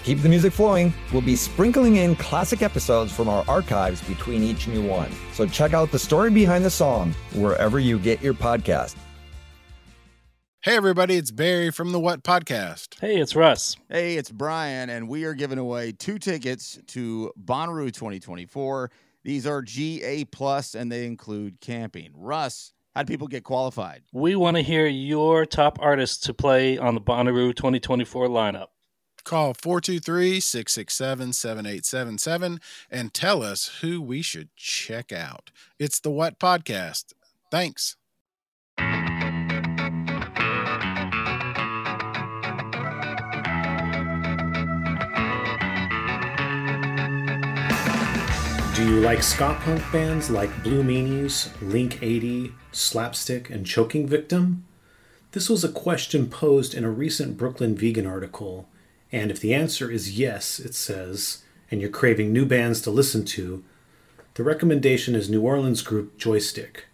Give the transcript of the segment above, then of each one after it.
To keep the music flowing, we'll be sprinkling in classic episodes from our archives between each new one. So check out the story behind the song wherever you get your podcast. Hey, everybody, it's Barry from the What Podcast. Hey, it's Russ. Hey, it's Brian, and we are giving away two tickets to Bonnaroo 2024. These are GA Plus, and they include camping. Russ, how do people get qualified? We want to hear your top artists to play on the Bonnaroo 2024 lineup. Call 423 667 7877 and tell us who we should check out. It's the What Podcast. Thanks. Do you like ska punk bands like Blue Meanies, Link 80, Slapstick, and Choking Victim? This was a question posed in a recent Brooklyn Vegan article, and if the answer is yes, it says, and you're craving new bands to listen to, the recommendation is New Orleans group Joystick.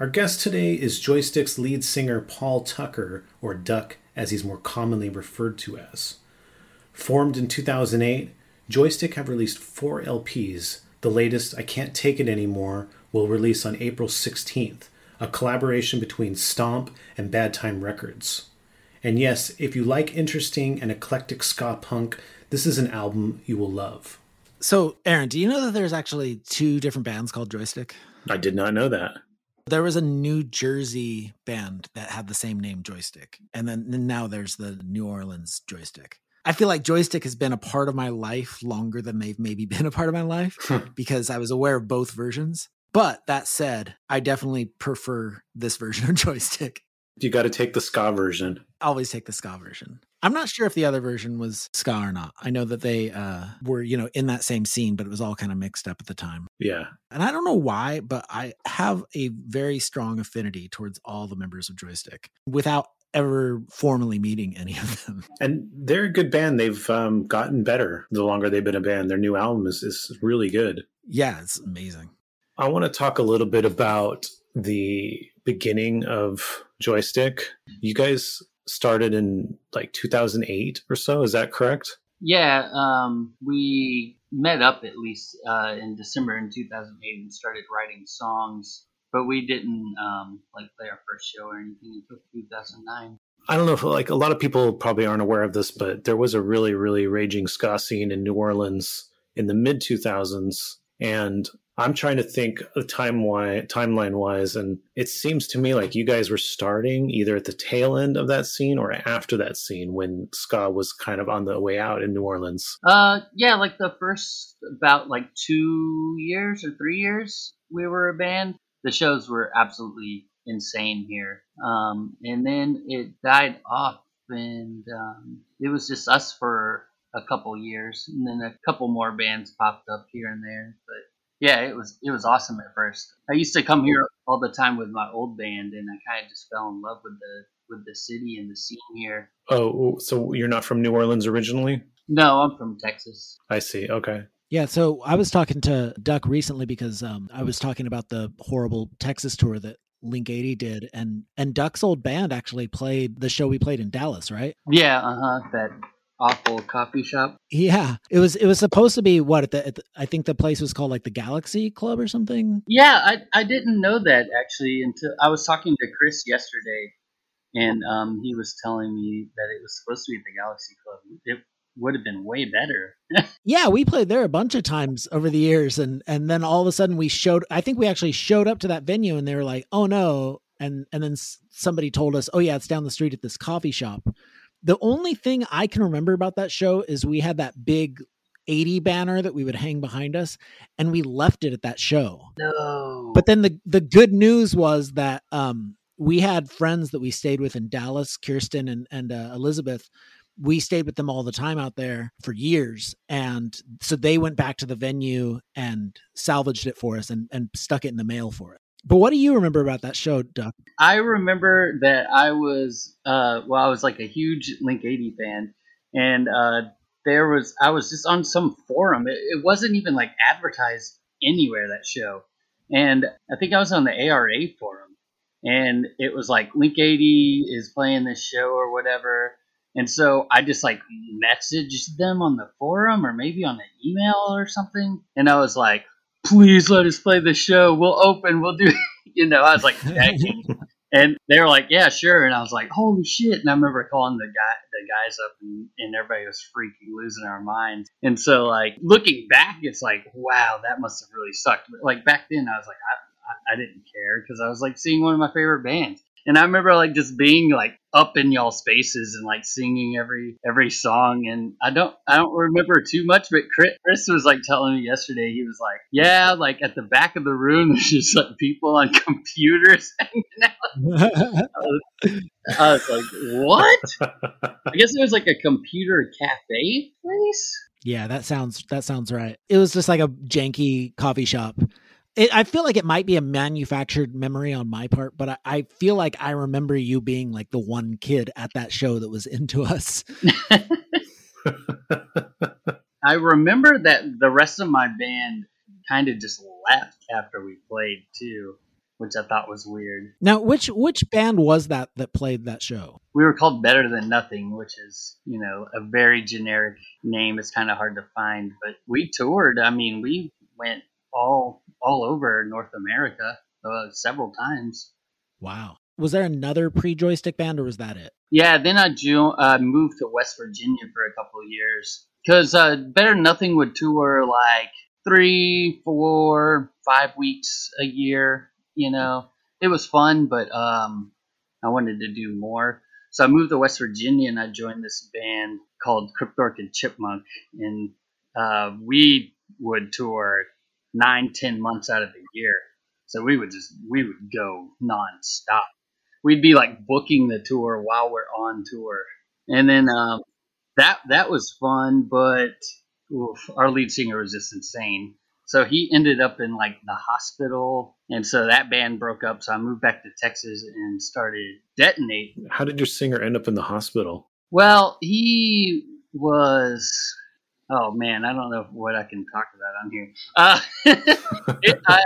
Our guest today is Joystick's lead singer Paul Tucker, or Duck as he's more commonly referred to as. Formed in 2008, Joystick have released four LPs. The latest, I Can't Take It Anymore, will release on April 16th, a collaboration between Stomp and Bad Time Records. And yes, if you like interesting and eclectic ska punk, this is an album you will love. So, Aaron, do you know that there's actually two different bands called Joystick? I did not know that. There was a New Jersey band that had the same name, Joystick. And then and now there's the New Orleans Joystick. I feel like Joystick has been a part of my life longer than they've maybe been a part of my life because I was aware of both versions. But that said, I definitely prefer this version of Joystick. You got to take the ska version. Always take the ska version. I'm not sure if the other version was ska or not. I know that they uh, were, you know, in that same scene, but it was all kind of mixed up at the time. Yeah. And I don't know why, but I have a very strong affinity towards all the members of Joystick without ever formally meeting any of them. And they're a good band. They've um, gotten better the longer they've been a band. Their new album is, is really good. Yeah, it's amazing. I want to talk a little bit about the beginning of Joystick. You guys started in like 2008 or so. Is that correct? Yeah, um, we met up at least uh, in December in 2008 and started writing songs, but we didn't um, like play our first show or anything until 2009. I don't know if like a lot of people probably aren't aware of this, but there was a really, really raging ska scene in New Orleans in the mid 2000s. And I'm trying to think time timeline wise, and it seems to me like you guys were starting either at the tail end of that scene or after that scene when ska was kind of on the way out in New Orleans. Uh, yeah, like the first about like two years or three years we were a band. The shows were absolutely insane here, um, and then it died off, and um, it was just us for a couple years, and then a couple more bands popped up here and there, but yeah, it was it was awesome at first. I used to come here all the time with my old band, and I kind of just fell in love with the with the city and the scene here. Oh, so you're not from New Orleans originally? No, I'm from Texas. I see. Okay. Yeah, so I was talking to Duck recently because um, I was talking about the horrible Texas tour that Link 80 did, and and Duck's old band actually played the show we played in Dallas, right? Yeah, uh huh. That awful coffee shop. Yeah, it was it was supposed to be what at the, at the, I think the place was called like the Galaxy Club or something. Yeah, I I didn't know that actually until I was talking to Chris yesterday, and um, he was telling me that it was supposed to be the Galaxy Club. It would have been way better. yeah, we played there a bunch of times over the years, and and then all of a sudden we showed. I think we actually showed up to that venue, and they were like, "Oh no!" And and then somebody told us, "Oh yeah, it's down the street at this coffee shop." The only thing I can remember about that show is we had that big 80 banner that we would hang behind us and we left it at that show. No. But then the the good news was that um we had friends that we stayed with in Dallas, Kirsten and and uh, Elizabeth. We stayed with them all the time out there for years and so they went back to the venue and salvaged it for us and and stuck it in the mail for it. But what do you remember about that show, Duck? I remember that I was, uh, well, I was like a huge Link 80 fan, and uh, there was, I was just on some forum. It, it wasn't even like advertised anywhere that show, and I think I was on the ARA forum, and it was like Link 80 is playing this show or whatever. And so I just like messaged them on the forum or maybe on an email or something. And I was like, please let us play the show. We'll open, we'll do, you know, I was like, and they were like, yeah, sure. And I was like, holy shit. And I remember calling the guy, the guys up and, and everybody was freaking losing our minds. And so like looking back, it's like, wow, that must have really sucked. But like back then I was like, I, I, I didn't care because I was like seeing one of my favorite bands. And I remember like just being like up in y'all spaces and like singing every every song. And I don't I don't remember too much, but Chris, Chris was like telling me yesterday. He was like, "Yeah, like at the back of the room, there's just like people on computers hanging out." I was like, "What?" I guess it was like a computer cafe place. Yeah, that sounds that sounds right. It was just like a janky coffee shop. It, I feel like it might be a manufactured memory on my part, but I, I, feel like I remember you being like the one kid at that show that was into us. I remember that the rest of my band kind of just left after we played too, which I thought was weird. Now, which which band was that that played that show? We were called Better Than Nothing, which is you know a very generic name. It's kind of hard to find, but we toured. I mean, we went all all over North America uh, several times. Wow. Was there another pre joystick band or was that it? Yeah, then I ju- uh, moved to West Virginia for a couple of years because uh, Better Nothing would tour like three, four, five weeks a year. You know, it was fun, but um, I wanted to do more. So I moved to West Virginia and I joined this band called Cryptorchid Chipmunk, and uh, we would tour nine, ten months out of the year. So we would just we would go nonstop. We'd be like booking the tour while we're on tour, and then um, that that was fun. But oof, our lead singer was just insane. So he ended up in like the hospital, and so that band broke up. So I moved back to Texas and started Detonate. How did your singer end up in the hospital? Well, he was Oh man, I don't know what I can talk about on here. Uh, it, I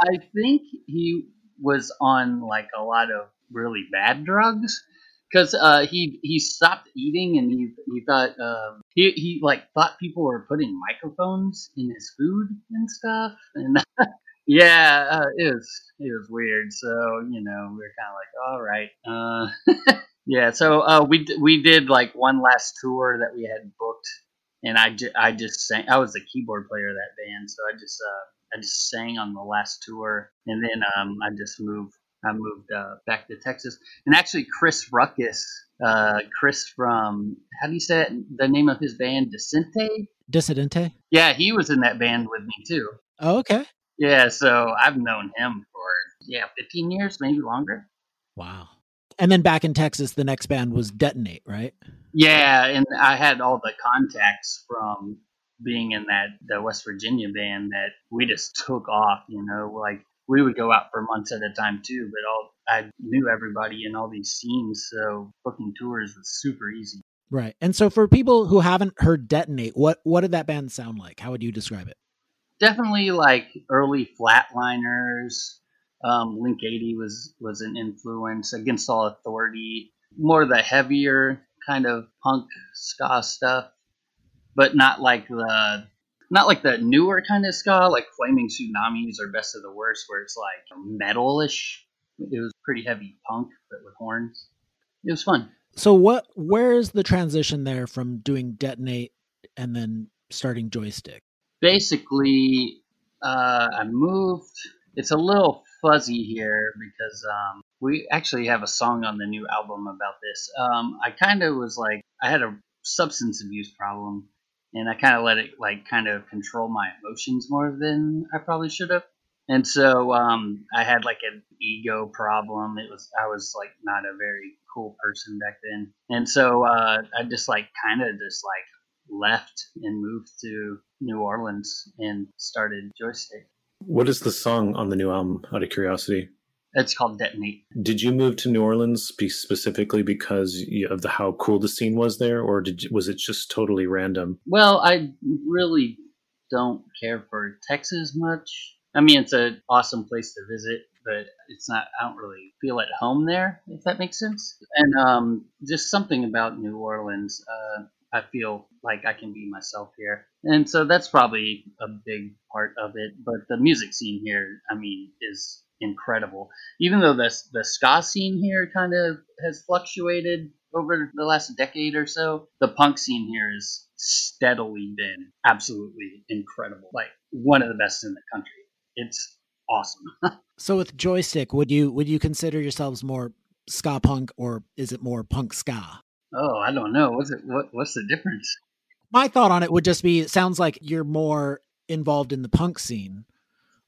I think he was on like a lot of really bad drugs because uh, he he stopped eating and he he thought um, he he like thought people were putting microphones in his food and stuff and yeah uh, it was it was weird so you know we were kind of like all right uh, yeah so uh, we we did like one last tour that we had booked and I, ju- I just sang. I was the keyboard player of that band, so I just uh, I just sang on the last tour, and then um, I just moved. I moved uh, back to Texas, and actually Chris Ruckus, uh, Chris from how do you say it, the name of his band, Decente? Dissidente. Yeah, he was in that band with me too. Oh, okay. Yeah, so I've known him for yeah, fifteen years, maybe longer. Wow. And then back in Texas, the next band was Detonate, right? Yeah, and I had all the contacts from being in that the West Virginia band that we just took off. You know, like we would go out for months at a time too. But all I knew everybody in all these scenes, so booking tours was super easy. Right. And so for people who haven't heard Detonate, what what did that band sound like? How would you describe it? Definitely like early Flatliners. Um, Link 80 was was an influence. Against All Authority, more of the heavier kind of punk ska stuff, but not like the not like the newer kind of ska, like Flaming Tsunamis or Best of the Worst, where it's like metalish. It was pretty heavy punk, but with horns. It was fun. So what? Where is the transition there from doing detonate and then starting joystick? Basically, uh, I moved. It's a little fuzzy here because um, we actually have a song on the new album about this. Um, I kind of was like, I had a substance abuse problem, and I kind of let it like kind of control my emotions more than I probably should have. And so um, I had like an ego problem. It was I was like not a very cool person back then, and so uh, I just like kind of just like left and moved to New Orleans and started Joystick. What is the song on the new album? Out of curiosity, It's called Detonate. did you move to New Orleans specifically because of the how cool the scene was there, or did was it just totally random? Well, I really don't care for Texas much. I mean, it's an awesome place to visit, but it's not. I don't really feel at home there, if that makes sense. And um, just something about New Orleans. Uh, I feel like I can be myself here, and so that's probably a big part of it. But the music scene here, I mean, is incredible. Even though the the ska scene here kind of has fluctuated over the last decade or so, the punk scene here has steadily been absolutely incredible. Like one of the best in the country. It's awesome. So with joystick, would you would you consider yourselves more ska punk or is it more punk ska? Oh, I don't know. What's it? What, what's the difference? My thought on it would just be it sounds like you're more involved in the punk scene.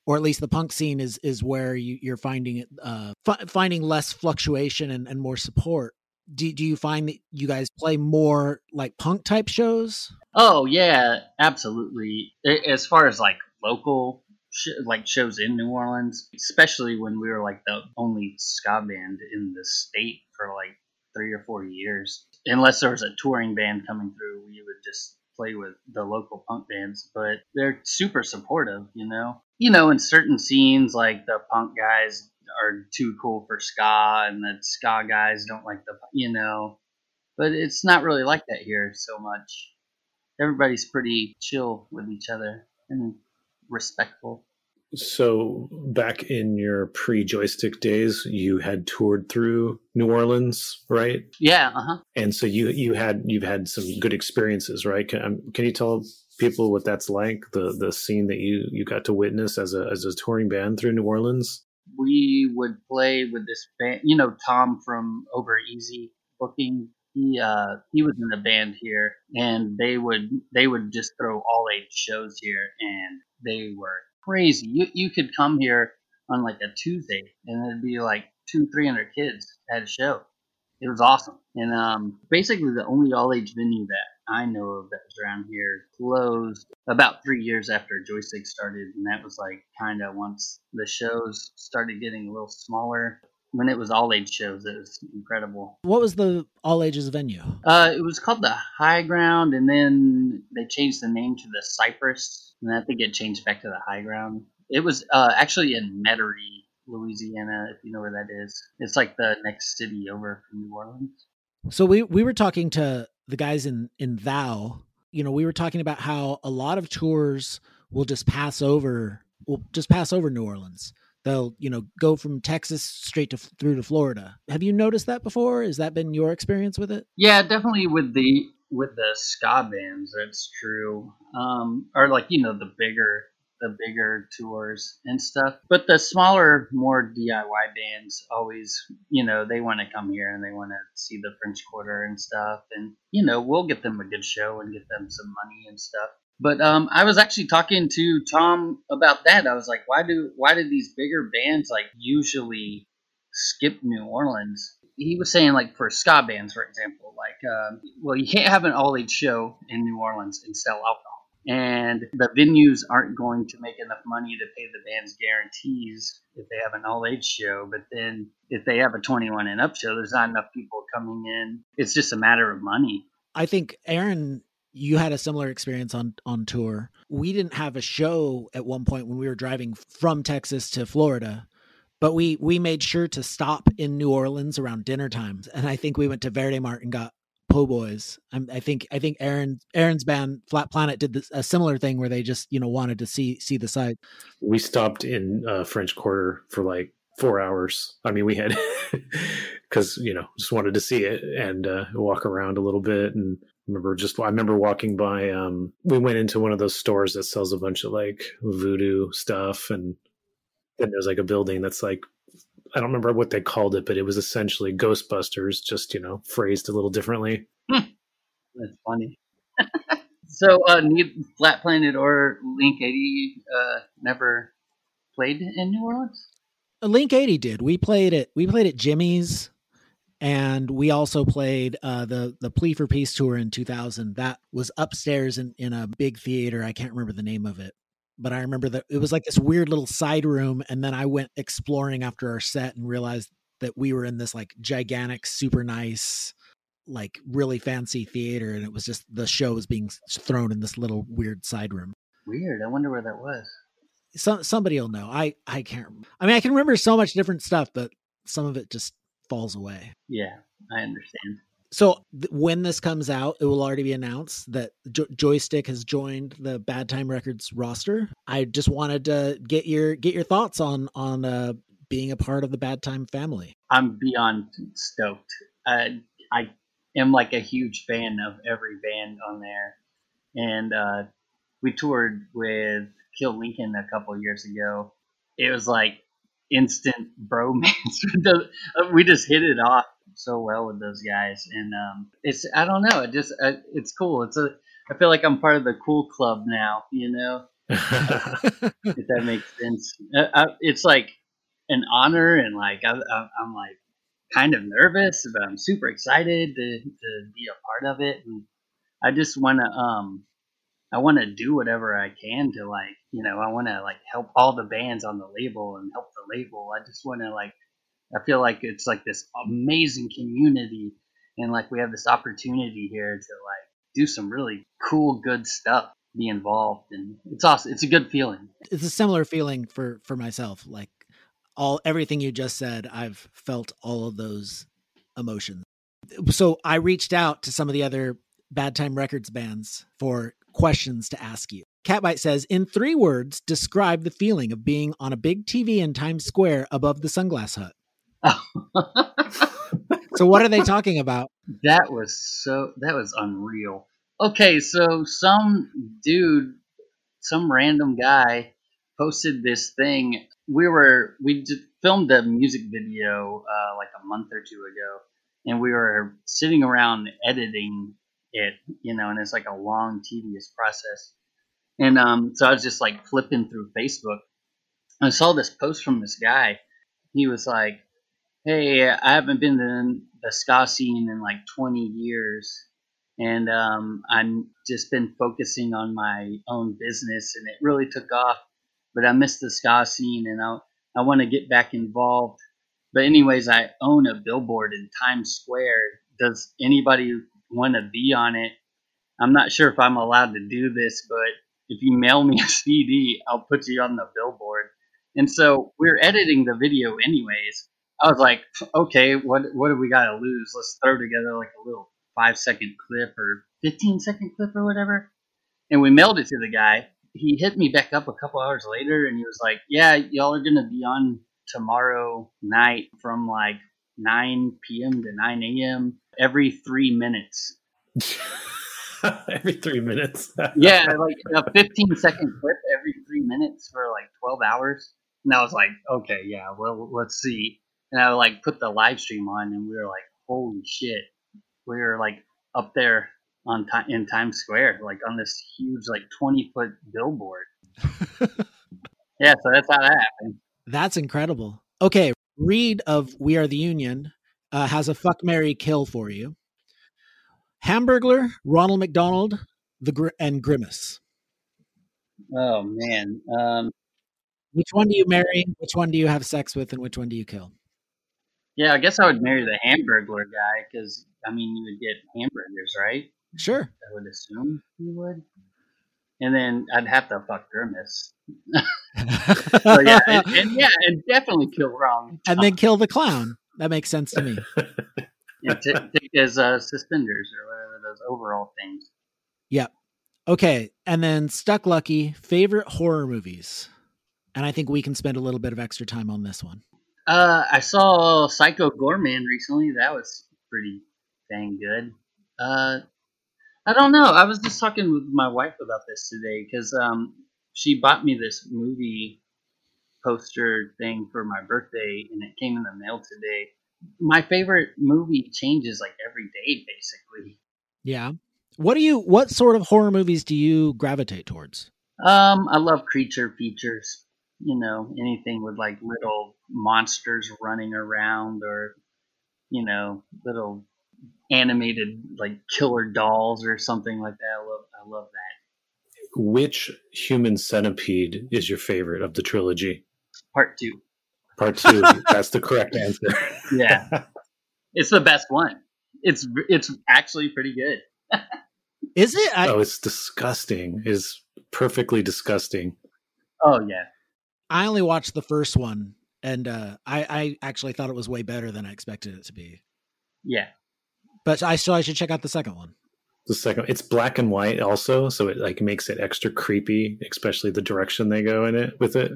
Or at least the punk scene is is where you, you're finding it uh, fi- finding less fluctuation and, and more support. Do, do you find that you guys play more like punk type shows? Oh yeah, absolutely. As far as like local sh- like shows in New Orleans, especially when we were like the only ska band in the state for like three or four years. Unless there was a touring band coming through, we would just play with the local punk bands. But they're super supportive, you know. You know, in certain scenes, like the punk guys are too cool for ska, and the ska guys don't like the, you know. But it's not really like that here so much everybody's pretty chill with each other and respectful. So back in your pre-joystick days, you had toured through New Orleans, right? Yeah, uh huh. And so you you had you've had some good experiences, right? Can, um, can you tell people what that's like the the scene that you you got to witness as a as a touring band through New Orleans? We would play with this band, you know, Tom from Over Easy Booking. He uh he was in the band here, and they would they would just throw all age shows here, and they were crazy. You you could come here on like a Tuesday, and it'd be like two three hundred kids at a show. It was awesome, and um, basically the only all age venue that I know of that was around here closed about three years after Joystick started, and that was like kind of once the shows started getting a little smaller. When it was all age shows, it was incredible. What was the all ages venue? Uh, it was called the High Ground, and then they changed the name to the Cypress, and I think it changed back to the High Ground. It was uh, actually in Metairie, Louisiana, if you know where that is. It's like the next city over from New Orleans. So we we were talking to the guys in in Thou. You know, we were talking about how a lot of tours will just pass over will just pass over New Orleans. They'll, you know, go from Texas straight to through to Florida. Have you noticed that before? Has that been your experience with it? Yeah, definitely with the with the ska bands, that's true. Um, or like you know the bigger the bigger tours and stuff. But the smaller, more DIY bands always, you know, they want to come here and they want to see the French Quarter and stuff. And you know, we'll get them a good show and get them some money and stuff. But um, I was actually talking to Tom about that. I was like, why do why do these bigger bands like usually skip New Orleans? He was saying like for ska bands, for example, like um, well, you can't have an all age show in New Orleans and sell alcohol, and the venues aren't going to make enough money to pay the band's guarantees if they have an all age show. But then if they have a 21 and up show, there's not enough people coming in. It's just a matter of money. I think Aaron, you had a similar experience on on tour. We didn't have a show at one point when we were driving from Texas to Florida, but we we made sure to stop in New Orleans around dinner times, and I think we went to Verti Marte and got po' boys. I'm, I think I think Aaron Aaron's band Flat Planet did this, a similar thing where they just you know wanted to see see the site. We stopped in uh, French Quarter for like four hours. I mean, we had because you know just wanted to see it and uh, walk around a little bit and remember just I remember walking by. Um, we went into one of those stores that sells a bunch of like voodoo stuff, and then there's like a building that's like I don't remember what they called it, but it was essentially Ghostbusters, just you know phrased a little differently. That's funny. so, uh, neither Flat Planet or Link 80 uh, never played in New Orleans? Uh, Link 80 did. We played it. We played at Jimmy's, and we also played uh, the the Plea for Peace tour in 2000. That was upstairs in in a big theater. I can't remember the name of it, but I remember that it was like this weird little side room. And then I went exploring after our set and realized that we were in this like gigantic, super nice, like really fancy theater. And it was just the show was being thrown in this little weird side room. Weird. I wonder where that was. Some somebody will know. I I can't. I mean, I can remember so much different stuff, but some of it just falls away. Yeah, I understand. So th- when this comes out, it will already be announced that jo- Joystick has joined the Bad Time Records roster. I just wanted to get your get your thoughts on on uh, being a part of the Bad Time family. I'm beyond stoked. Uh, I am like a huge fan of every band on there, and uh, we toured with Kill Lincoln a couple years ago. It was like instant bromance. we just hit it off so well with those guys, and um, it's I don't know, it just uh, it's cool. It's a I feel like I'm part of the cool club now, you know, if that makes sense. Uh, I, it's like an honor, and like I, I, I'm like kind of nervous, but I'm super excited to to be a part of it, and I just want to um I want to do whatever I can to like, you know, I want to like help all the bands on the label and help the label. I just want to like, I feel like it's like this amazing community and like we have this opportunity here to like do some really cool, good stuff, be involved, and it's awesome. It's a good feeling. It's a similar feeling for for myself. Like all everything you just said, I've felt all of those emotions. So I reached out to some of the other Bad Time Records bands for questions to ask you. Catbite says, in three words, describe the feeling of being on a big TV in Times Square above the Sunglass Hut. so, what are they talking about? That was so, that was unreal. Okay, so some dude, some random guy posted this thing. We were, we filmed a music video uh, like a month or two ago, and we were sitting around editing it, you know, and it's like a long, tedious process. And um, so I was just like flipping through Facebook. I saw this post from this guy. He was like, "Hey, I haven't been in the ska scene in like 20 years, and um, I'm just been focusing on my own business, and it really took off. But I missed the ska scene, and I I want to get back involved. But anyways, I own a billboard in Times Square. Does anybody want to be on it. I'm not sure if I'm allowed to do this, but if you mail me a CD, I'll put you on the billboard. And so we're editing the video anyways. I was like, okay, what what do we got to lose? Let's throw together like a little five second clip or 15 second clip or whatever. And we mailed it to the guy. He hit me back up a couple hours later and he was like, yeah, y'all are going to be on tomorrow night from like 9 p.m. to 9 a.m. every three minutes. every three minutes. yeah, like a 15 second clip every three minutes for like 12 hours. And I was like, okay, yeah, well, let's see. And I like put the live stream on, and we were like, holy shit, we were like up there on time in Times Square, like on this huge like 20 foot billboard. yeah, so that's how that happened. That's incredible. Okay, Reade of We Are the Union uh, has a fuck Mary kill for you. Hamburglar, Ronald McDonald, the Gr- and Grimace. Oh man, um, which one do you marry? Which one do you have sex with, and which one do you kill? Yeah, I guess I would marry the Hamburglar guy because I mean you would get hamburgers, right? Sure, I would assume you would. And then I'd have to fuck Grimace. so yeah, and, and, yeah, and definitely kill Ron. And then kill the clown. That makes sense to me. and t- take his uh, suspenders or whatever those overall things. Yep. Okay, and then Stuck Lucky favorite horror movies, and I think we can spend a little bit of extra time on this one. Uh, I saw Psycho Goreman recently. That was pretty dang good. Uh, I don't know. I was just talking with my wife about this today because um, she bought me this movie poster thing for my birthday, and it came in the mail today. My favorite movie changes like every day, basically. Yeah. What do you? What sort of horror movies do you gravitate towards? Um, I love creature features. You know, anything with like little monsters running around, or you know, little animated like killer dolls or something like that. I love, I love that which human centipede is your favorite of the trilogy? Part two. Part two. That's the correct answer. Yeah, it's the best one. It's it's actually pretty good. Is it? I, oh, it's disgusting. Is perfectly disgusting. Oh yeah. I only watched the first one, and uh, I, I actually thought it was way better than I expected it to be. Yeah. But I still I should check out the second one. The second, it's black and white also, so it like makes it extra creepy, especially the direction they go in it with it.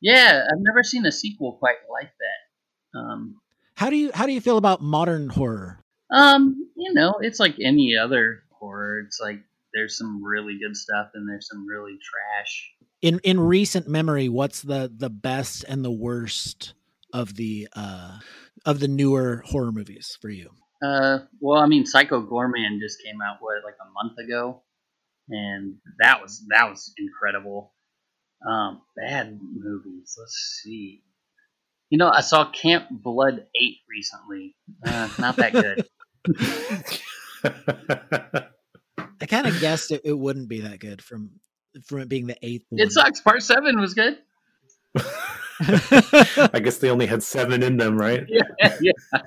Yeah, I've never seen a sequel quite like that. Um, How do you how do you feel about modern horror? um, you know, it's like any other horror. It's like there's some really good stuff and there's some really trash. In in recent memory, what's the the best and the worst of the uh of the newer horror movies for you? Uh, well, I mean, Psycho Goreman just came out what like a month ago, and that was that was incredible. Um, bad movies. Let's see. You know, I saw Camp Blood Eight recently. Uh, not that good. I kind of guessed it, it wouldn't be that good from from it being the eighth one. it sucks. Part Seven was good. I guess they only had seven in them, right? Yeah, yeah.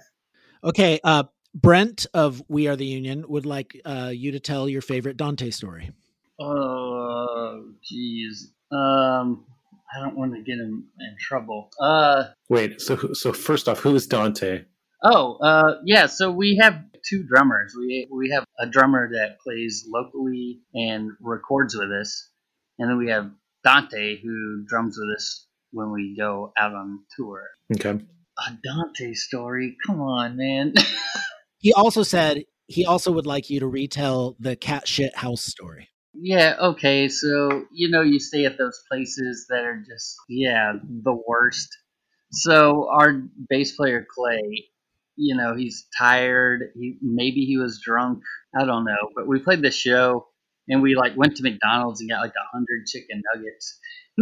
okay, uh Brent of We Are the Union would like uh you to tell your favorite Dante story. Oh, jeez. Um, I don't want to get him in trouble. Uh, Wait, so so first off, who is Dante? Oh, uh, yeah. So we have two drummers. We we have a drummer that plays locally and records with us, and then we have Dante who drums with us when we go out on tour. Okay. A Dante story? Come on, man. He also said he also would like you to retell the cat shit house story. yeah. Okay. So you know you stay at those places that are just yeah the worst. So our bass player Clay, you know, he's tired. He maybe he was drunk. I don't know. But we played the show and we like went to McDonald's and got like a hundred chicken nuggets.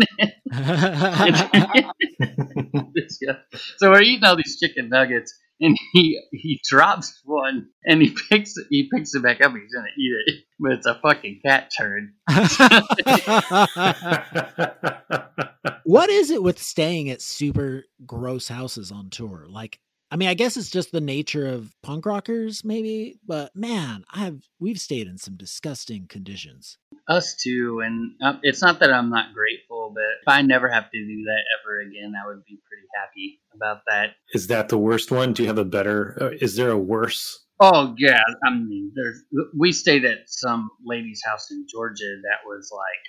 so we're eating all these chicken nuggets and he he drops one and he picks it he picks it back up he's gonna eat it but it's a fucking cat turd what is it with staying at super gross houses on tour? Like, I mean, I guess it's just the nature of punk rockers, maybe. But man, I've we've stayed in some disgusting conditions. us too and um, it's not that i'm not grateful but if i never have to do that ever again i would be pretty happy about that Is that the worst one? Do you have a better? uh, Is there a worse? Oh yeah, I mean, there's we stayed at some lady's house in Georgia that was like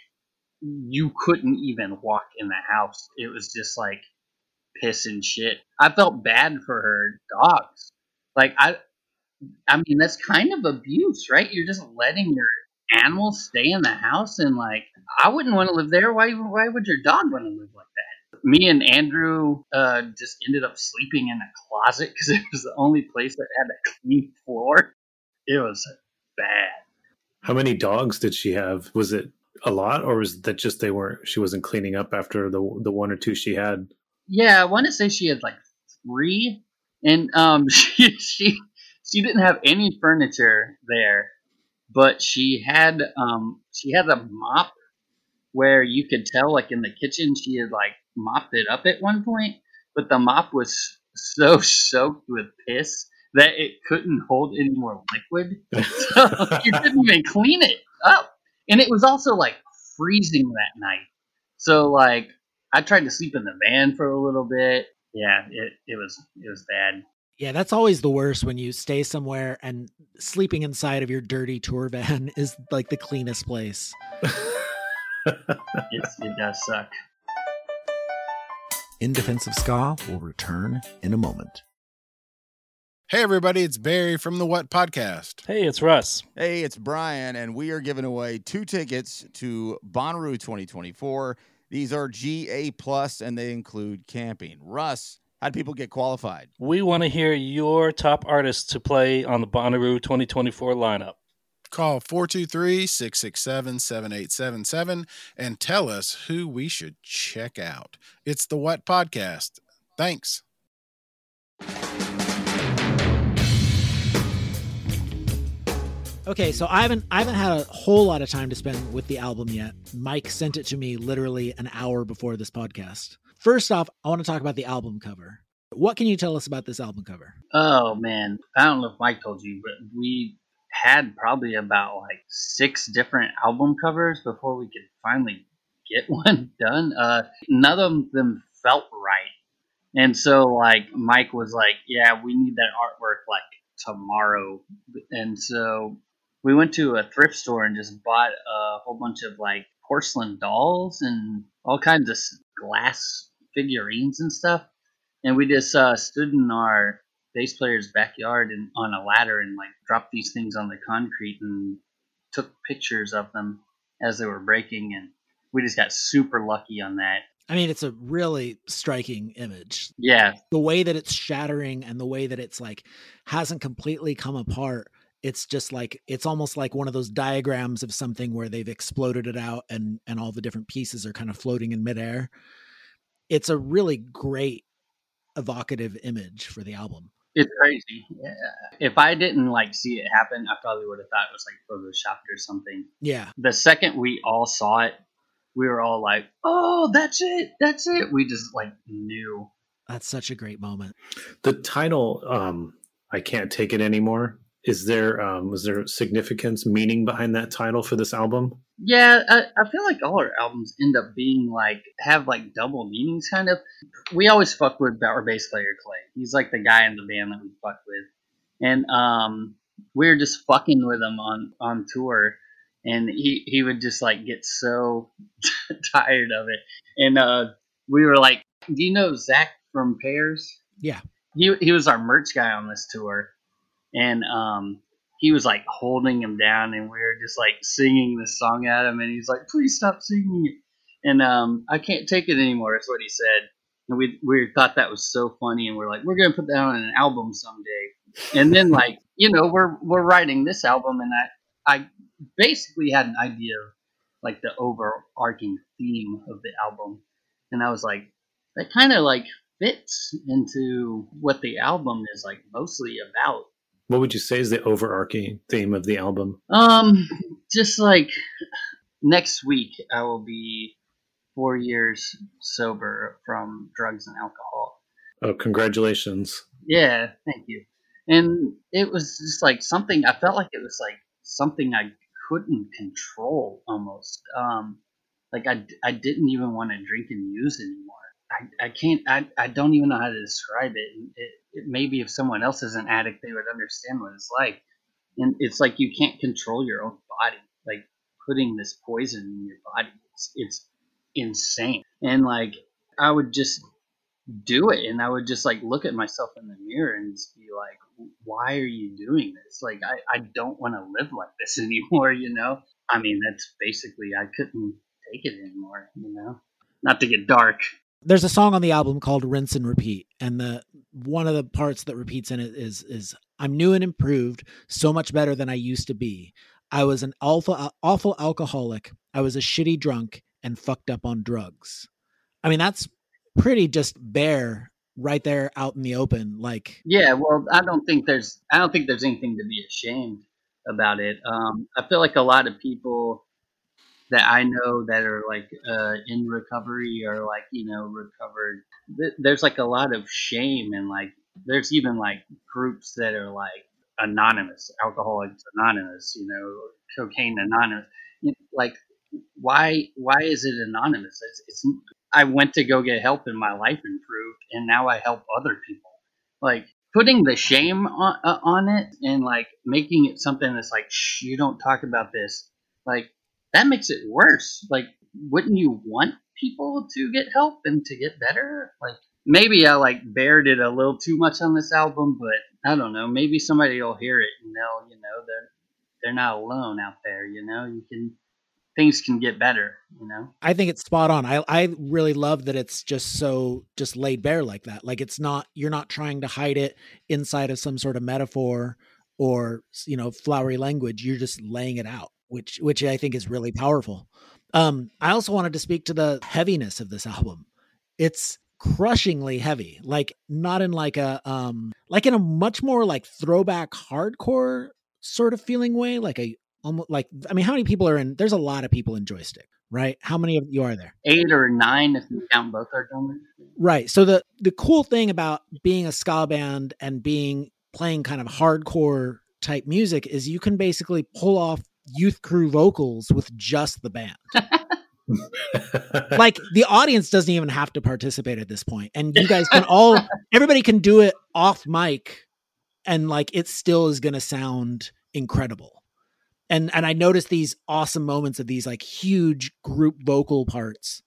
you couldn't even walk in the house. It was just like piss and shit. I felt bad for her dogs. Like I, I mean, that's kind of abuse, right? You're just letting your animals stay in the house, and like I wouldn't want to live there. Why? Why would your dog want to live like that? Me and Andrew uh, just ended up sleeping in a closet because it was the only place that had a clean floor. It was bad. How many dogs did she have? Was it a lot, or was that just they weren't? She wasn't cleaning up after the the one or two she had. Yeah, I want to say she had like three, and um, she she she didn't have any furniture there, but she had um she had a mop where you could tell like in the kitchen she had like mopped it up at one point, but the mop was so soaked with piss that it couldn't hold any more liquid, so you couldn't even clean it up, and it was also like freezing that night. So like I tried to sleep in the van for a little bit. Yeah, it, it was it was bad. Yeah, that's always the worst when you stay somewhere and sleeping inside of your dirty tour van is like the cleanest place. It's, it does suck. In Defense of Ska will return in a moment. Hey, everybody, it's Barry from the What Podcast. Hey, it's Russ. Hey, it's Brian, and we are giving away two tickets to Bonnaroo 2024. These are GA plus, and they include camping. Russ, how do people get qualified? We want to hear your top artists to play on the Bonnaroo 2024 lineup. Call 423 667 7877 and tell us who we should check out. It's the What Podcast. Thanks. Okay, so I haven't I haven't had a whole lot of time to spend with the album yet. Mike sent it to me literally an hour before this podcast. First off, I want to talk about the album cover. What can you tell us about this album cover? Oh man, I don't know if Mike told you, but we had probably about like six different album covers before we could finally get one done. Uh, none of them felt right, and so like Mike was like, "Yeah, we need that artwork like tomorrow," and so we went to a thrift store and just bought a whole bunch of like porcelain dolls and all kinds of glass figurines and stuff. And we just uh, stood in our bass player's backyard and on a ladder and like dropped these things on the concrete and took pictures of them as they were breaking. And we just got super lucky on that. I mean, it's a really striking image. Yeah. The way that it's shattering and the way that it's like hasn't completely come apart it's just like it's almost like one of those diagrams of something where they've exploded it out and and all the different pieces are kind of floating in midair. It's a really great evocative image for the album. It's crazy. Yeah. if i didn't like see it happen i probably would have thought it was like photoshopped or something. Yeah. The second we all saw it we were all like oh that's it that's it. We just like knew. That's such a great moment. The title um i can't take it anymore is there um, was there significance meaning behind that title for this album? Yeah I, I, feel like all our albums end up being like have like double meanings kind of. We always fuck with our bass player clay. He's like the guy in the band that we fuck with. And um we are just fucking with him on on tour. And he he would just like get so tired of it. And uh we were like do you know zach from Pears? Yeah. He, he was our merch guy on this tour and um, he was like holding him down, and we were just like singing this song at him, and he's like, "Please stop singing it." And um, I can't take it anymore. Is what he said. And we we thought that was so funny, and we're like, we're gonna put that on an album someday. And then like you know we're we're writing this album, and I I basically had an idea of like the overarching theme of the album, and I was like, that kind of like fits into what the album is like mostly about what would you say is the overarching theme of the album? Um, just like next week, I will be four years sober from drugs and alcohol. Oh, congratulations! Yeah, thank you. And it was just like something I felt like it was like something I couldn't control almost. Um, like I, I didn't even want to drink and use anymore. I, I can't I, I don't even know how to describe it. it. it. Maybe if someone else is an addict, they would understand what it's like. And it's like you can't control your own body. Like putting this poison in your body, it's, it's insane. And like I would just do it, and I would just like look at myself in the mirror and just be like, "Why are you doing this? Like I I don't want to live like this anymore." You know. I mean, that's basically I couldn't take it anymore. You know. Not to get dark, there's a song on the album called rinse and repeat and the one of the parts that repeats in it is is i'm new and improved so much better than i used to be. I was an awful awful alcoholic. I was a shitty drunk and fucked up on drugs. I mean that's pretty just bare right there out in the open like yeah well i don't think there's i don't think there's anything to be ashamed about it. Um i feel like a lot of people that I know that are like uh, in recovery or like you know recovered. Th- there's like a lot of shame and like there's even like groups that are like anonymous, Alcoholics Anonymous, you know, Cocaine Anonymous. You know, like why why is it anonymous? It's, it's I went to go get help and my life improved, and now I help other people. Like putting the shame on, uh, on it and like making it something that's like shh, you don't talk about this. Like that makes it worse. Like, wouldn't you want people to get help and to get better? Like, maybe I like bared it a little too much on this album, but I don't know. Maybe somebody will hear it and they'll, you know, they're they're not alone out there. You know, you can things can get better. You know, I think it's spot on. I I really love that it's just so just laid bare like that. Like it's not you're not trying to hide it inside of some sort of metaphor or you know flowery language. You're just laying it out which which I think is really powerful. Um, I also wanted to speak to the heaviness of this album. It's crushingly heavy, like not in like a um like in a much more like throwback hardcore sort of feeling way, like a almost like I mean, how many people are in? There's a lot of people in joystick, right? How many of you are there? Eight or nine if you count both our drummers. Right. So the the cool thing about being a ska band and being playing kind of hardcore type music is you can basically pull off youth crew vocals with just the band. like the audience doesn't even have to participate at this point and you guys can all everybody can do it off mic and like it still is going to sound incredible. And and i noticed these awesome moments of these like huge group vocal parts.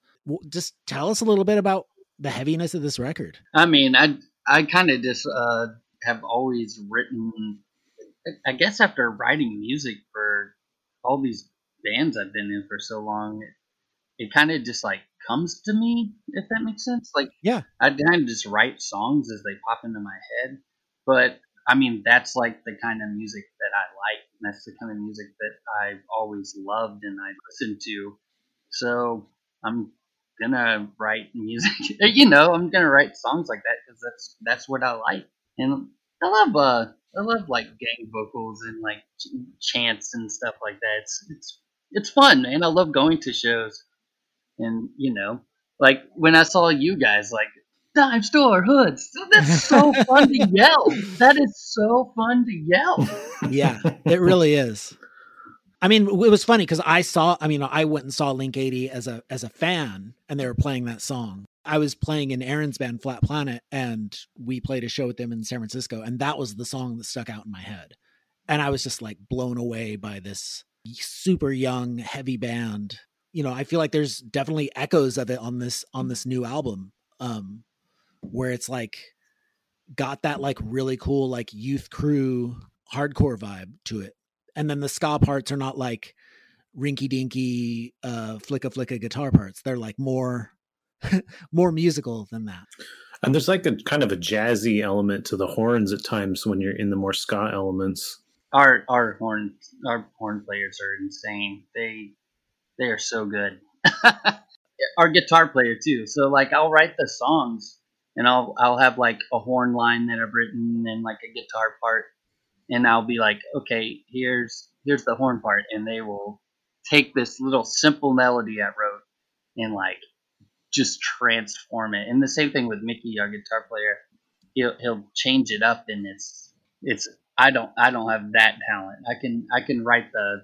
Just tell us a little bit about the heaviness of this record. I mean i i kind of just uh have always written i guess after writing music for all these bands i've been in for so long it kind of just like comes to me if that makes sense. Like yeah. I kind of just write songs as they pop into my head but i mean that's like the kind of music that i like and that's the kind of music that i've always loved and i listen to. So i'm gonna write music you know i'm gonna write songs like that because that's that's what i like. And i love uh i love like gang vocals and like ch- chants and stuff like that it's it's it's fun man i love going to shows and you know, like when I saw you guys, like dime store hoods, that's so fun to yell. That is so fun to yell. Yeah, it really is. I mean, it was funny because I saw. I mean, I went and saw Link 80 as a as a fan, and they were playing that song. I was playing in Aaron's band Flat Planet, and we played a show with them in San Francisco, and that was the song that stuck out in my head. And I was just like blown away by this super young, heavy band you know, I feel like there's definitely echoes of it on this on this new album, um, where it's like got that like really cool like youth crew hardcore vibe to it, and then the ska parts are not like rinky dinky uh flicka flicka guitar parts. They're like more more musical than that. And there's like a kind of a jazzy element to the horns at times when you're in the more ska elements. Our our horn our horn players are insane. They they are so good. Our guitar player too. So like I'll write the songs and I'll I'll have like a horn line that I've written and like a guitar part and I'll be like, okay, here's here's the horn part and they will take this little simple melody I wrote and like just transform it. And the same thing with Mickey, our guitar player. He'll he'll change it up and it's it's I don't I don't have that talent. I can I can write the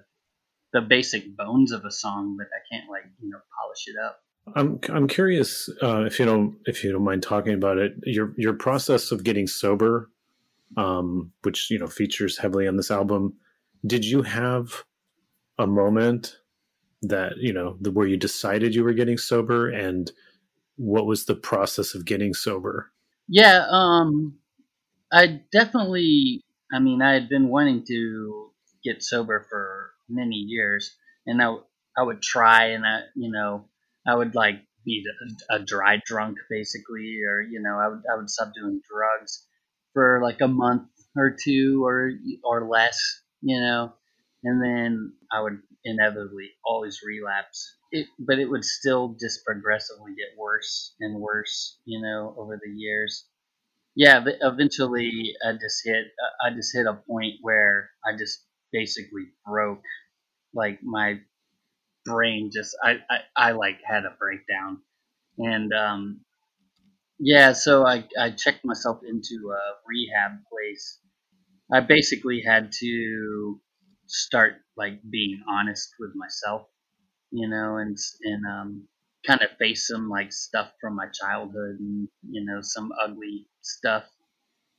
the basic bones of a song, but I can't like you know polish it up. I'm I'm curious uh, if you don't if you don't mind talking about it. Your your process of getting sober, um, which you know features heavily on this album. Did you have a moment that you know the, where you decided you were getting sober, and what was the process of getting sober? Yeah, um, I definitely. I mean, I had been wanting to get sober for many years, and I I would try, and I you know I would like be a, a dry drunk basically, or you know I would I would stop doing drugs for like a month or two or or less, you know, and then I would inevitably always relapse. It, but it would still just progressively get worse and worse, you know, over the years. Yeah, but eventually I just hit I just hit a point where I just basically broke like my brain just I, I, I like had a breakdown and um yeah so I, I checked myself into a rehab place i basically had to start like being honest with myself you know and and um kind of face some like stuff from my childhood and you know some ugly stuff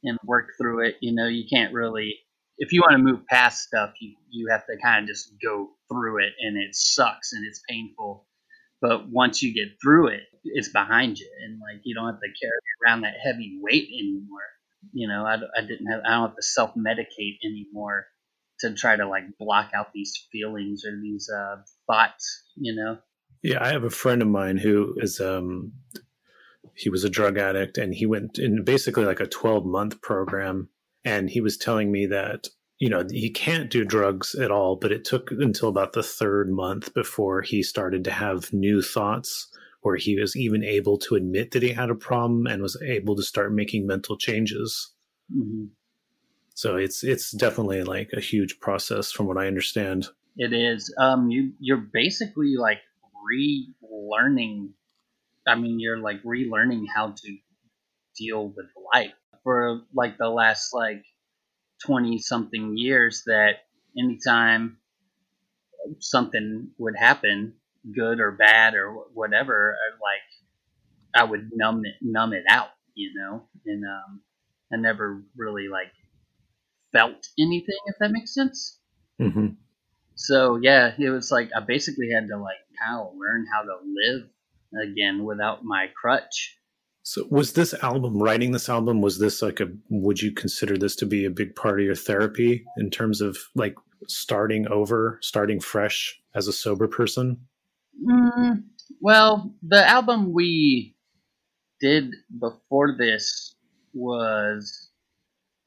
and work through it you know you can't really if you want to move past stuff, you you have to kind of just go through it, and it sucks and it's painful. But once you get through it, it's behind you, and like you don't have to carry around that heavy weight anymore. You know, I, I didn't have I don't have to self medicate anymore to try to like block out these feelings or these uh, thoughts. You know. Yeah, I have a friend of mine who is um he was a drug addict and he went in basically like a 12 month program and he was telling me that you know he can't do drugs at all but it took until about the third month before he started to have new thoughts where he was even able to admit that he had a problem and was able to start making mental changes mm-hmm. So it's it's definitely like a huge process from what I understand. It is. Um, you you're basically like relearning. I mean, you're like relearning how to deal with life for like the last like twenty something years. That anytime something would happen, good or bad or whatever, like I would numb it numb it out, you know, and um, I never really like felt anything, if that makes sense. Mm-hmm. So yeah, it was like I basically had to like kind of learn how to live again without my crutch. So was this album writing this album was this like a would you consider this to be a big part of your therapy in terms of like starting over, starting fresh as a sober person? Mm, well, the album we did before this was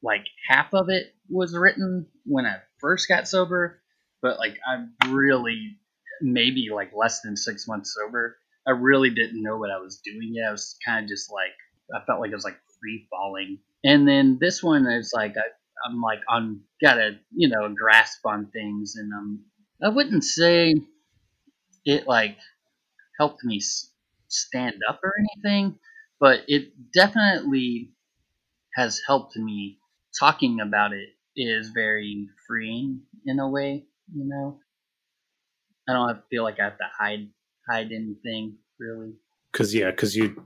like half of it was written when I first got sober, but like I'm really maybe like less than six months sober. I really didn't know what I was doing yet. I was kind of just like I felt like I was like free falling. And then this one is like I, I'm like on got a you know grasp on things, and um I wouldn't say it like helped me stand up or anything, but it definitely has helped me. Talking about it is very freeing in a way, you know. I don't have, feel like I have to hide hide anything really. Cuz yeah, cuz you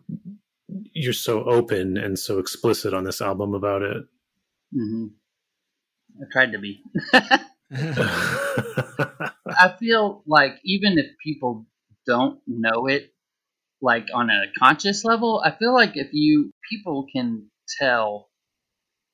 you're so open and so explicit on this album about it. hmm I tried to be. I feel like even if people don't know it, like on a conscious level, I feel like if you people can tell,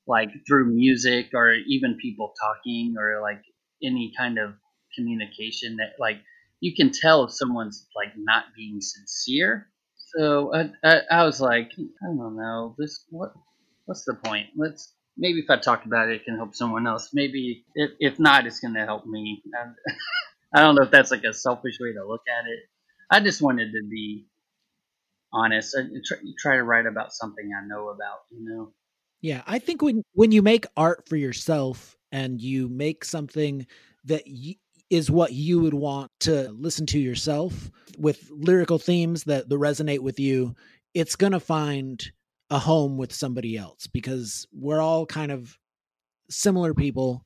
like through music or even people talking or like any kind of communication that like you can tell if someone's like not being sincere. So I, I, I was like, I don't know, this what what's the point? Let's maybe if I talk about it, it can help someone else. Maybe if, if not, it's going to help me. I don't know if that's like a selfish way to look at it. I just wanted to be honest. I try, try to write about something I know about, you know. Yeah, I think when when you make art for yourself and you make something that y- is what you would want to listen to yourself with lyrical themes that, that resonate with you, it's going to find a home with somebody else because we're all kind of similar people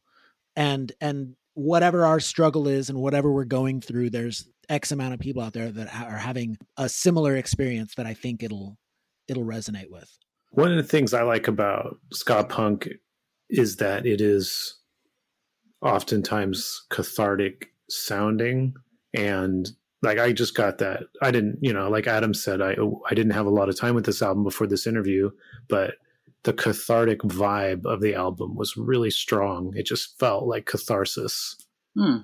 and and whatever our struggle is and whatever we're going through there's x amount of people out there that are having a similar experience that I think it'll it'll resonate with. One of the things I like about ska punk is that it is oftentimes cathartic sounding and like I just got that. I didn't, you know, like Adam said, I I didn't have a lot of time with this album before this interview, but the cathartic vibe of the album was really strong. It just felt like catharsis. Hmm.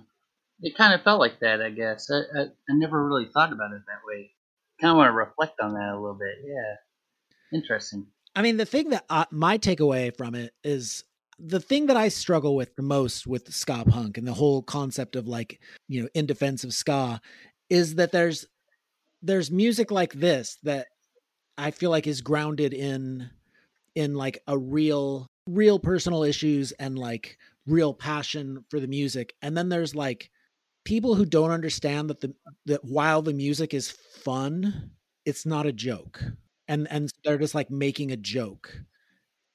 It kind of felt like that, I guess. I, I, I never really thought about it that way. Kind of want to reflect on that a little bit. Yeah. Interesting. I mean, the thing that uh, my takeaway from it is the thing that I struggle with the most with ska punk and the whole concept of like, you know, in defense of ska is that there's there's music like this that I feel like is grounded in in like a real real personal issues and like real passion for the music. And then there's like people who don't understand that the that while the music is fun, it's not a joke. And and they're just like making a joke.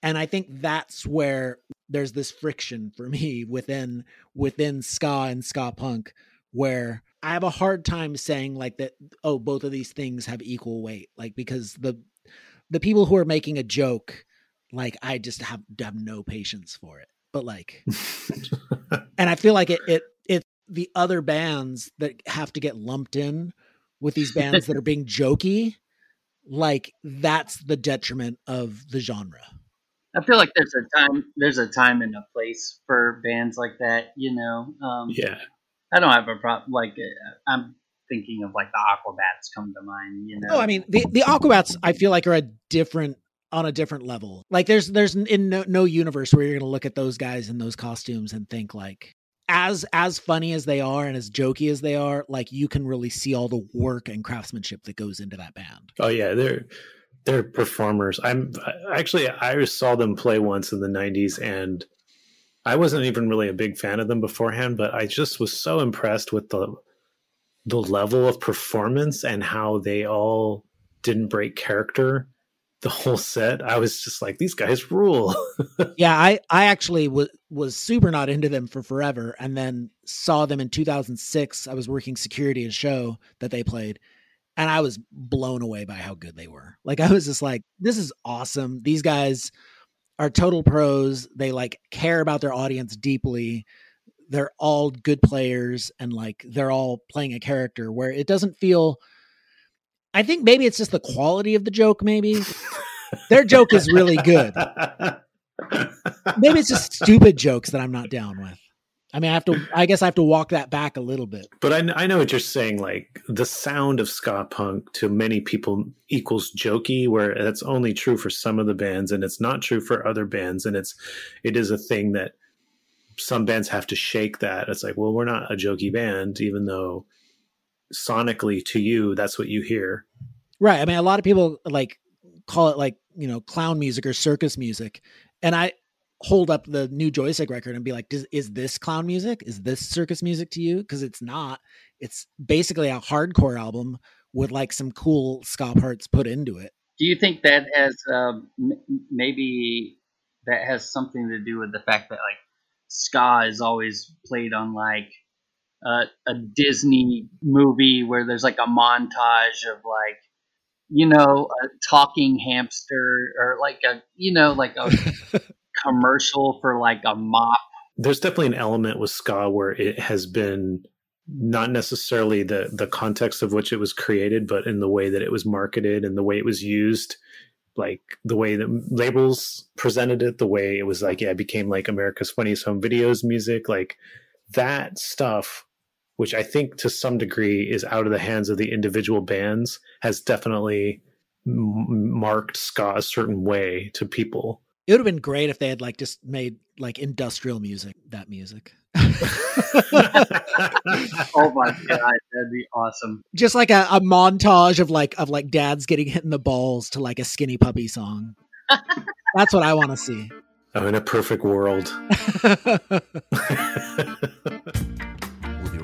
And I think that's where there's this friction for me within within ska and ska punk where I have a hard time saying like that oh both of these things have equal weight like because the the people who are making a joke like I just have have no patience for it but like and I feel like it it it the other bands that have to get lumped in with these bands that are being jokey like that's the detriment of the genre I feel like there's a time there's a time and a place for bands like that, you know. Um, yeah. I don't have a problem. Like uh, I'm thinking of like the Aquabats come to mind, you know. Oh, I mean the the Aquabats I feel like are a different on a different level. Like there's there's in no, no universe where you're going to look at those guys in those costumes and think like as as funny as they are and as jokey as they are, like you can really see all the work and craftsmanship that goes into that band. Oh yeah, they're they're performers. I'm actually I saw them play once in the '90s, and I wasn't even really a big fan of them beforehand, but I just was so impressed with the the level of performance and how they all didn't break character the whole set. I was just like, these guys rule. yeah, I I actually was was super not into them for forever, and then saw them in 2006. I was working security at show that they played, and I was blown away by how good they were. Like I was just like, this is awesome. These guys are total pros. They like care about their audience deeply. They're all good players, and like they're all playing a character where it doesn't feel I think maybe it's just the quality of the joke. Maybe their joke is really good. maybe it's just stupid jokes that I'm not down with. I mean, I have to. I guess I have to walk that back a little bit. But I, I know what you're saying. Like the sound of ska punk to many people equals jokey, where that's only true for some of the bands, and it's not true for other bands. And it's it is a thing that some bands have to shake. That it's like, well, we're not a jokey band, even though sonically to you that's what you hear. Right. I mean a lot of people like call it like you know clown music or circus music. And i hold up the new joystick record and be like is this clown music? Is this circus music to you? Because it's not. It's basically a hardcore album with like some cool ska parts put into it. Do you think that has um, maybe that has something to do with the fact that like ska is always played on like uh, a Disney movie where there's like a montage of like you know a talking hamster or like a you know like a commercial for like a mop. There's definitely an element with ska where it has been not necessarily the the context of which it was created, but in the way that it was marketed and the way it was used like the way that labels presented it, the way it was like, yeah, it became like America's Funniest Home Videos music, like that stuff which I think to some degree is out of the hands of the individual bands, has definitely m- marked ska a certain way to people. It would have been great if they had like just made like industrial music, that music. oh my god, that'd be awesome. Just like a, a montage of like of like dads getting hit in the balls to like a skinny puppy song. That's what I want to see. Oh, in a perfect world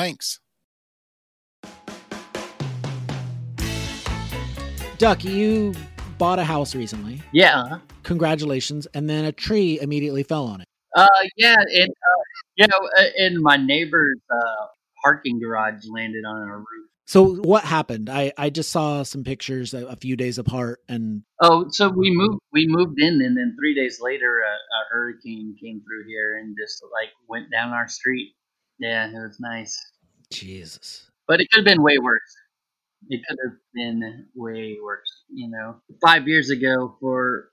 Thanks. Duck, you bought a house recently. Yeah. Congratulations. And then a tree immediately fell on it. Uh, yeah. And, uh, you know, in uh, my neighbor's uh, parking garage landed on our roof. So what happened? I, I just saw some pictures a, a, few days apart and oh, so we moved we moved in and then three days later a, a hurricane came through here and just like went down our street. Yeah, it was nice. Jesus. But it could have been way worse. It could have been way worse. You know, five years ago, for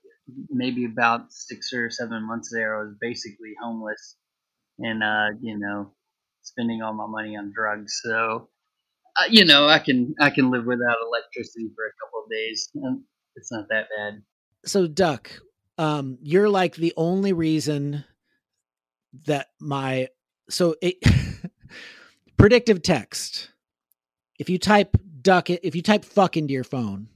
maybe about six or seven months there, I was basically homeless and, uh, you know, spending all my money on drugs. So, uh, you know, I can I can live without electricity for a couple of days. And it's not that bad. So, Duck, um, you're like the only reason that my so it predictive text. If you type duck, if you type fuck into your phone,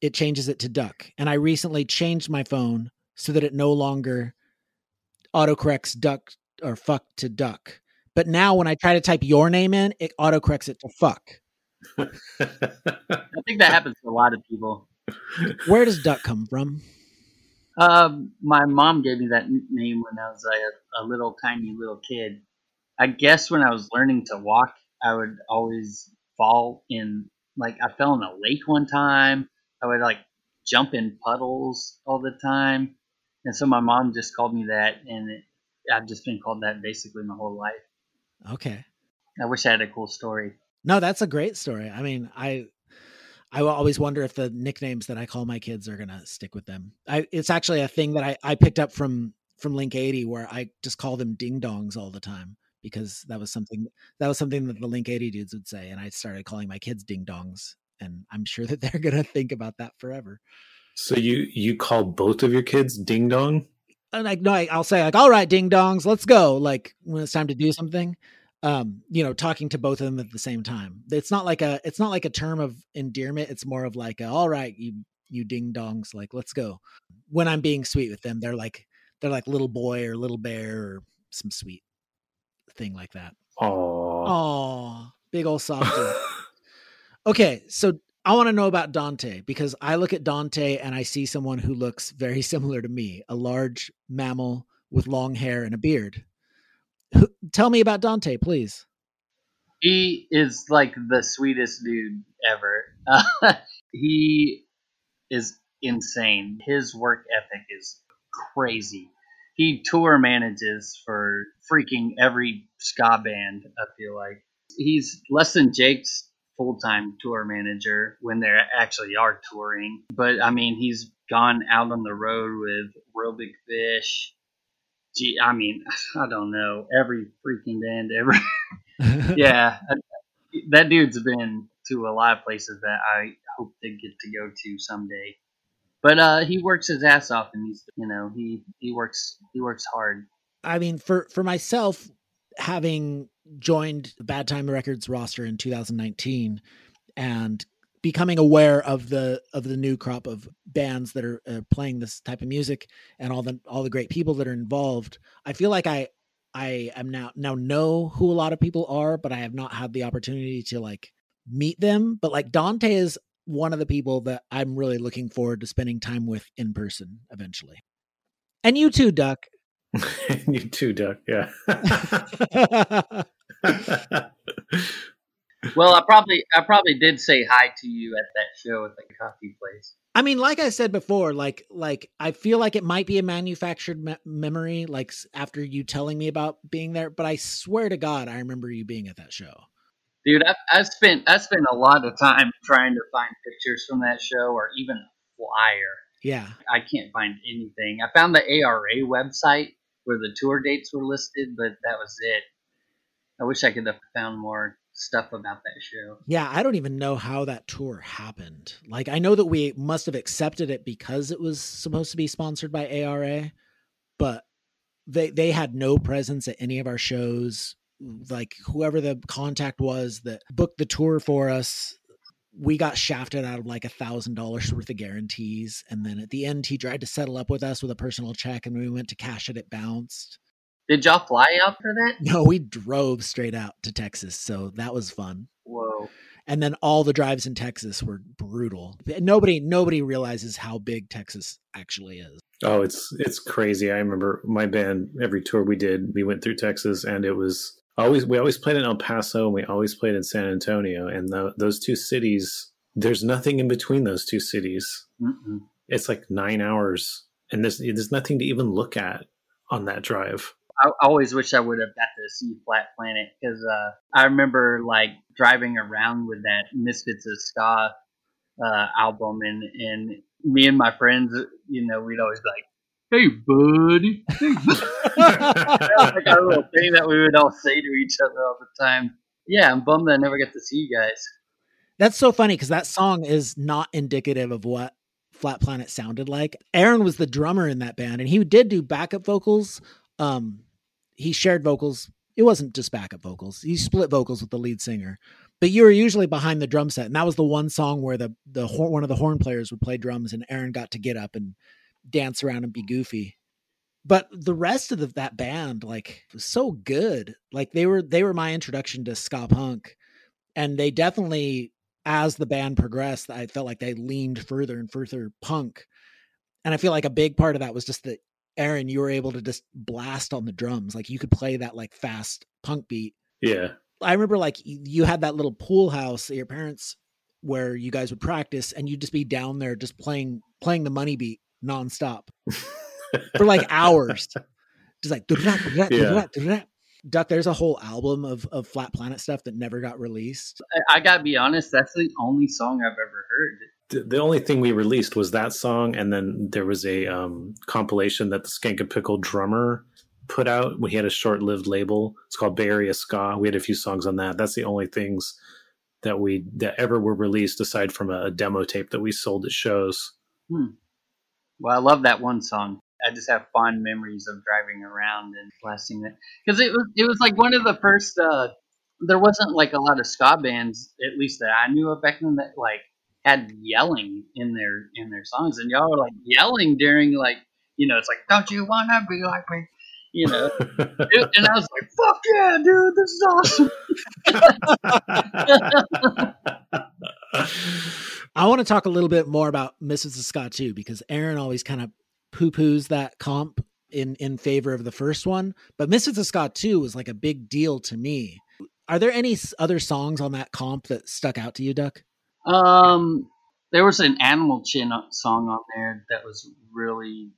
it changes it to duck. And I recently changed my phone so that it no longer autocorrects duck or fuck to duck. But now when I try to type your name in, it autocorrects it to fuck. I think that happens to a lot of people. Where does duck come from? Um, my mom gave me that name when I was a, a little tiny little kid. I guess when I was learning to walk, I would always fall in like I fell in a lake one time. I would like jump in puddles all the time, and so my mom just called me that, and it, I've just been called that basically my whole life. Okay. I wish I had a cool story. No, that's a great story. I mean, I I will always wonder if the nicknames that I call my kids are gonna stick with them. I it's actually a thing that I I picked up from from Link 80 where I just call them ding dongs all the time because that was something that was something that the Link 80 dudes would say, and I started calling my kids ding dongs, and I'm sure that they're gonna think about that forever. So you you call both of your kids ding dong? And like no, I, I'll say like, all right, ding dongs, let's go. Like when it's time to do something, um, you know, talking to both of them at the same time. It's not like a it's not like a term of endearment. It's more of like, a, all right, you you ding dongs, like let's go. When I'm being sweet with them, they're like they're like little boy or little bear or some sweet thing like that. Oh, big old softy. okay, so I want to know about Dante because I look at Dante and I see someone who looks very similar to me, a large mammal with long hair and a beard. Who, tell me about Dante, please. He is like the sweetest dude ever. Uh, he is insane. His work ethic is crazy. He tour manages for freaking every ska band, I feel like. He's less than Jake's full time tour manager when they actually are touring. But I mean, he's gone out on the road with Reel Big Fish. Gee, I mean, I don't know. Every freaking band ever. yeah. That dude's been to a lot of places that I hope to get to go to someday. But uh, he works his ass off, and he's you know he he works he works hard. I mean, for for myself, having joined Bad Time Records roster in 2019 and becoming aware of the of the new crop of bands that are uh, playing this type of music and all the all the great people that are involved, I feel like I I am now now know who a lot of people are, but I have not had the opportunity to like meet them. But like Dante is one of the people that I'm really looking forward to spending time with in person eventually. And you too, Duck. you too, Duck. Yeah. well, I probably I probably did say hi to you at that show at the coffee place. I mean, like I said before, like like I feel like it might be a manufactured me- memory, like after you telling me about being there. But I swear to God, I remember you being at that show. Dude, I've, I've spent I spent a lot of time trying to find pictures from that show or even a flyer. Yeah, I can't find anything. I found the ARA website where the tour dates were listed, but that was it. I wish I could have found more stuff about that show. Yeah, I don't even know how that tour happened. Like, I know that we must have accepted it because it was supposed to be sponsored by ARA, but they they had no presence at any of our shows. Like, whoever the contact was that booked the tour for us, we got shafted out of like a thousand dollars worth of guarantees. And then at the end, he tried to settle up with us with a personal check, and we went to cash it. It bounced. Did y'all fly out for that? No, we drove straight out to Texas, so that was fun. Whoa. And then all the drives in Texas were brutal. Nobody nobody realizes how big Texas actually is. Oh, it's it's crazy. I remember my band every tour we did, we went through Texas and it was always we always played in El Paso and we always played in San Antonio and the, those two cities there's nothing in between those two cities. Mm-mm. It's like 9 hours and there's there's nothing to even look at on that drive. I always wish I would have got to see Flat Planet because uh, I remember like driving around with that Misfits of Ska uh, album, and and me and my friends, you know, we'd always be like, "Hey, buddy," hey, buddy. like our little thing that we would all say to each other all the time. Yeah, I'm bummed that I never got to see you guys. That's so funny because that song is not indicative of what Flat Planet sounded like. Aaron was the drummer in that band, and he did do backup vocals. Um, he shared vocals. It wasn't just backup vocals. He split vocals with the lead singer, but you were usually behind the drum set, and that was the one song where the the horn, one of the horn players would play drums, and Aaron got to get up and dance around and be goofy. But the rest of the, that band, like, was so good. Like they were they were my introduction to ska punk, and they definitely, as the band progressed, I felt like they leaned further and further punk. And I feel like a big part of that was just that Aaron, you were able to just blast on the drums. Like you could play that like fast punk beat. Yeah. I remember like you had that little pool house at your parents where you guys would practice and you'd just be down there just playing playing the money beat nonstop for like hours. Just like Yeah. Duck, there's a whole album of, of Flat Planet stuff that never got released. I, I gotta be honest, that's the only song I've ever heard. the, the only thing we released was that song, and then there was a um, compilation that the Skankin' Pickle drummer put out. We had a short-lived label. It's called Bay Area Ska. We had a few songs on that. That's the only things that we that ever were released aside from a, a demo tape that we sold at shows. Hmm. Well, I love that one song. I just have fond memories of driving around and blasting it because it was it was like one of the first. Uh, there wasn't like a lot of ska bands, at least that I knew of back then, that like had yelling in their in their songs, and y'all were like yelling during like you know it's like don't you wanna be like me, you know, It- and I was like fuck yeah, dude, this is awesome. I want to talk a little bit more about Misfits of Ska II, because Aaron always kind of poo poos that comp in in favor of the first one. But Misfits of Ska II was like a big deal to me. Are there any other songs on that comp that stuck out to you, Duck? Um, there was an Animal Chin song on there that was really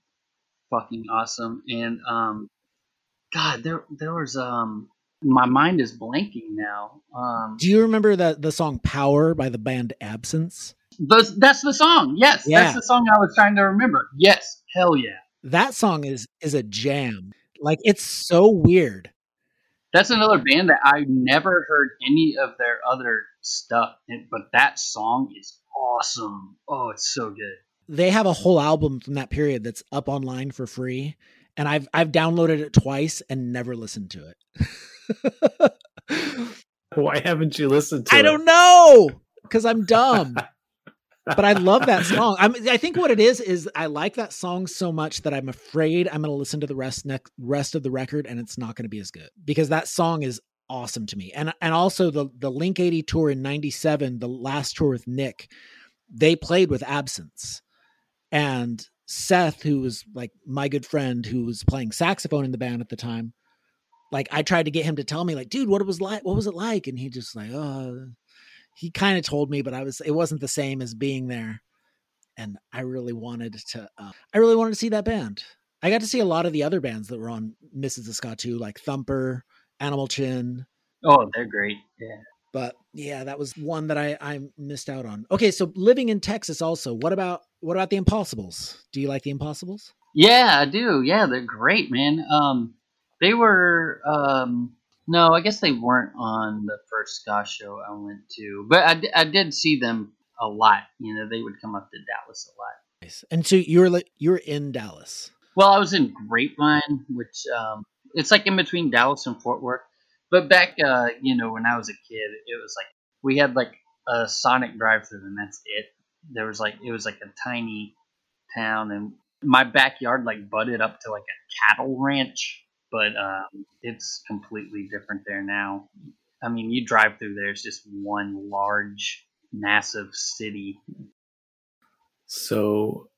fucking awesome, and um, God, there there was um, my mind is blanking now. Um, Do you remember that the song Power by the band Absence? those, that's the song. Yes, Yeah. that's the song I was trying to remember. Yes, hell yeah. That song is is a jam. Like it's so weird. That's another band that I never heard any of their other stuff, but that song is awesome. Oh, it's so good. They have a whole album from that period that's up online for free, and I've I've downloaded it twice and never listened to it. Why haven't you listened to I it? don't know because I'm dumb. but I love that song. I'm, I think what it is is I like that song so much that I'm afraid I'm going to listen to the rest next rest of the record and it's not going to be as good because that song is awesome to me. And and also the the Link 80 tour in 97, the last tour with Nick, they played with Absence. And Seth who was like my good friend who was playing saxophone in the band at the time, like I tried to get him to tell me like, dude, what it was like, what was it like? And he just like, oh, he kind of told me, but I was, it wasn't the same as being there. And I really wanted to, uh, I really wanted to see that band. I got to see a lot of the other bands that were on Misfits of Ska II, like Thumper, Animal Chin. Oh, they're great. Yeah. But yeah, that was one that I, I missed out on. Okay. So living in Texas also, what about, what about the Impossibles? Do you like the Impossibles? Yeah, I do. Yeah, they're great, man. Um, they were. Um, no, I guess they weren't on the first ska show I went to, but I, I did see them a lot. You know, they would come up to Dallas a lot. Nice. And so you were, li- you were in Dallas. Well, I was in Grapevine, which um, it's like in between Dallas and Fort Worth. But back, uh, you know, when I was a kid, it was like we had like a Sonic drive-through, and that's it. There was like it was like a tiny town, and my backyard like butted up to like a cattle ranch. But um, it's completely different there now. I mean, you drive through there; it's just one large, massive city. So,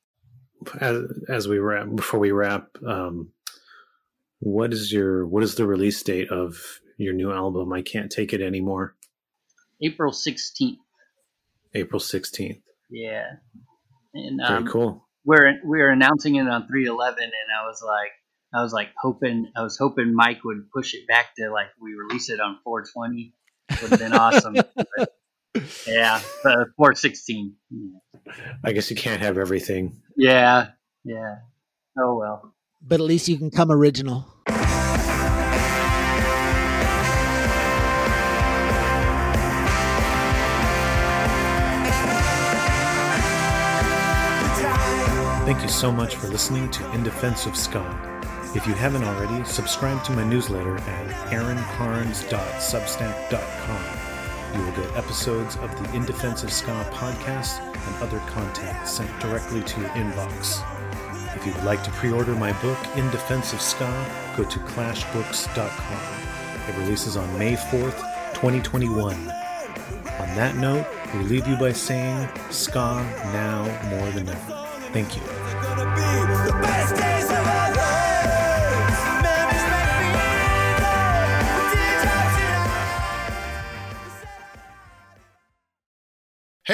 as, as we wrap, before we wrap, um, what is your what is the release date of your new album? I can't take it anymore. April sixteenth. April sixteenth. Yeah, and Very um, cool. we're we're announcing it on 311 and i was like i was like hoping i was hoping mike would push it back to like we release it on 420 would have been awesome But, yeah uh, 416 yeah. I guess you can't have everything. yeah yeah oh well But at least you can come original. Thank you so much for listening to In Defense of Ska. If you haven't already, subscribe to my newsletter at aaroncarnes.substack.com. You will get episodes of the In Defense of Ska podcast and other content sent directly to your inbox. If you would like to pre order my book, In Defense of Ska, go to clashbooks.com. It releases on May 4th, 2021. On that note, we leave you by saying, Ska now more than ever. Thank you.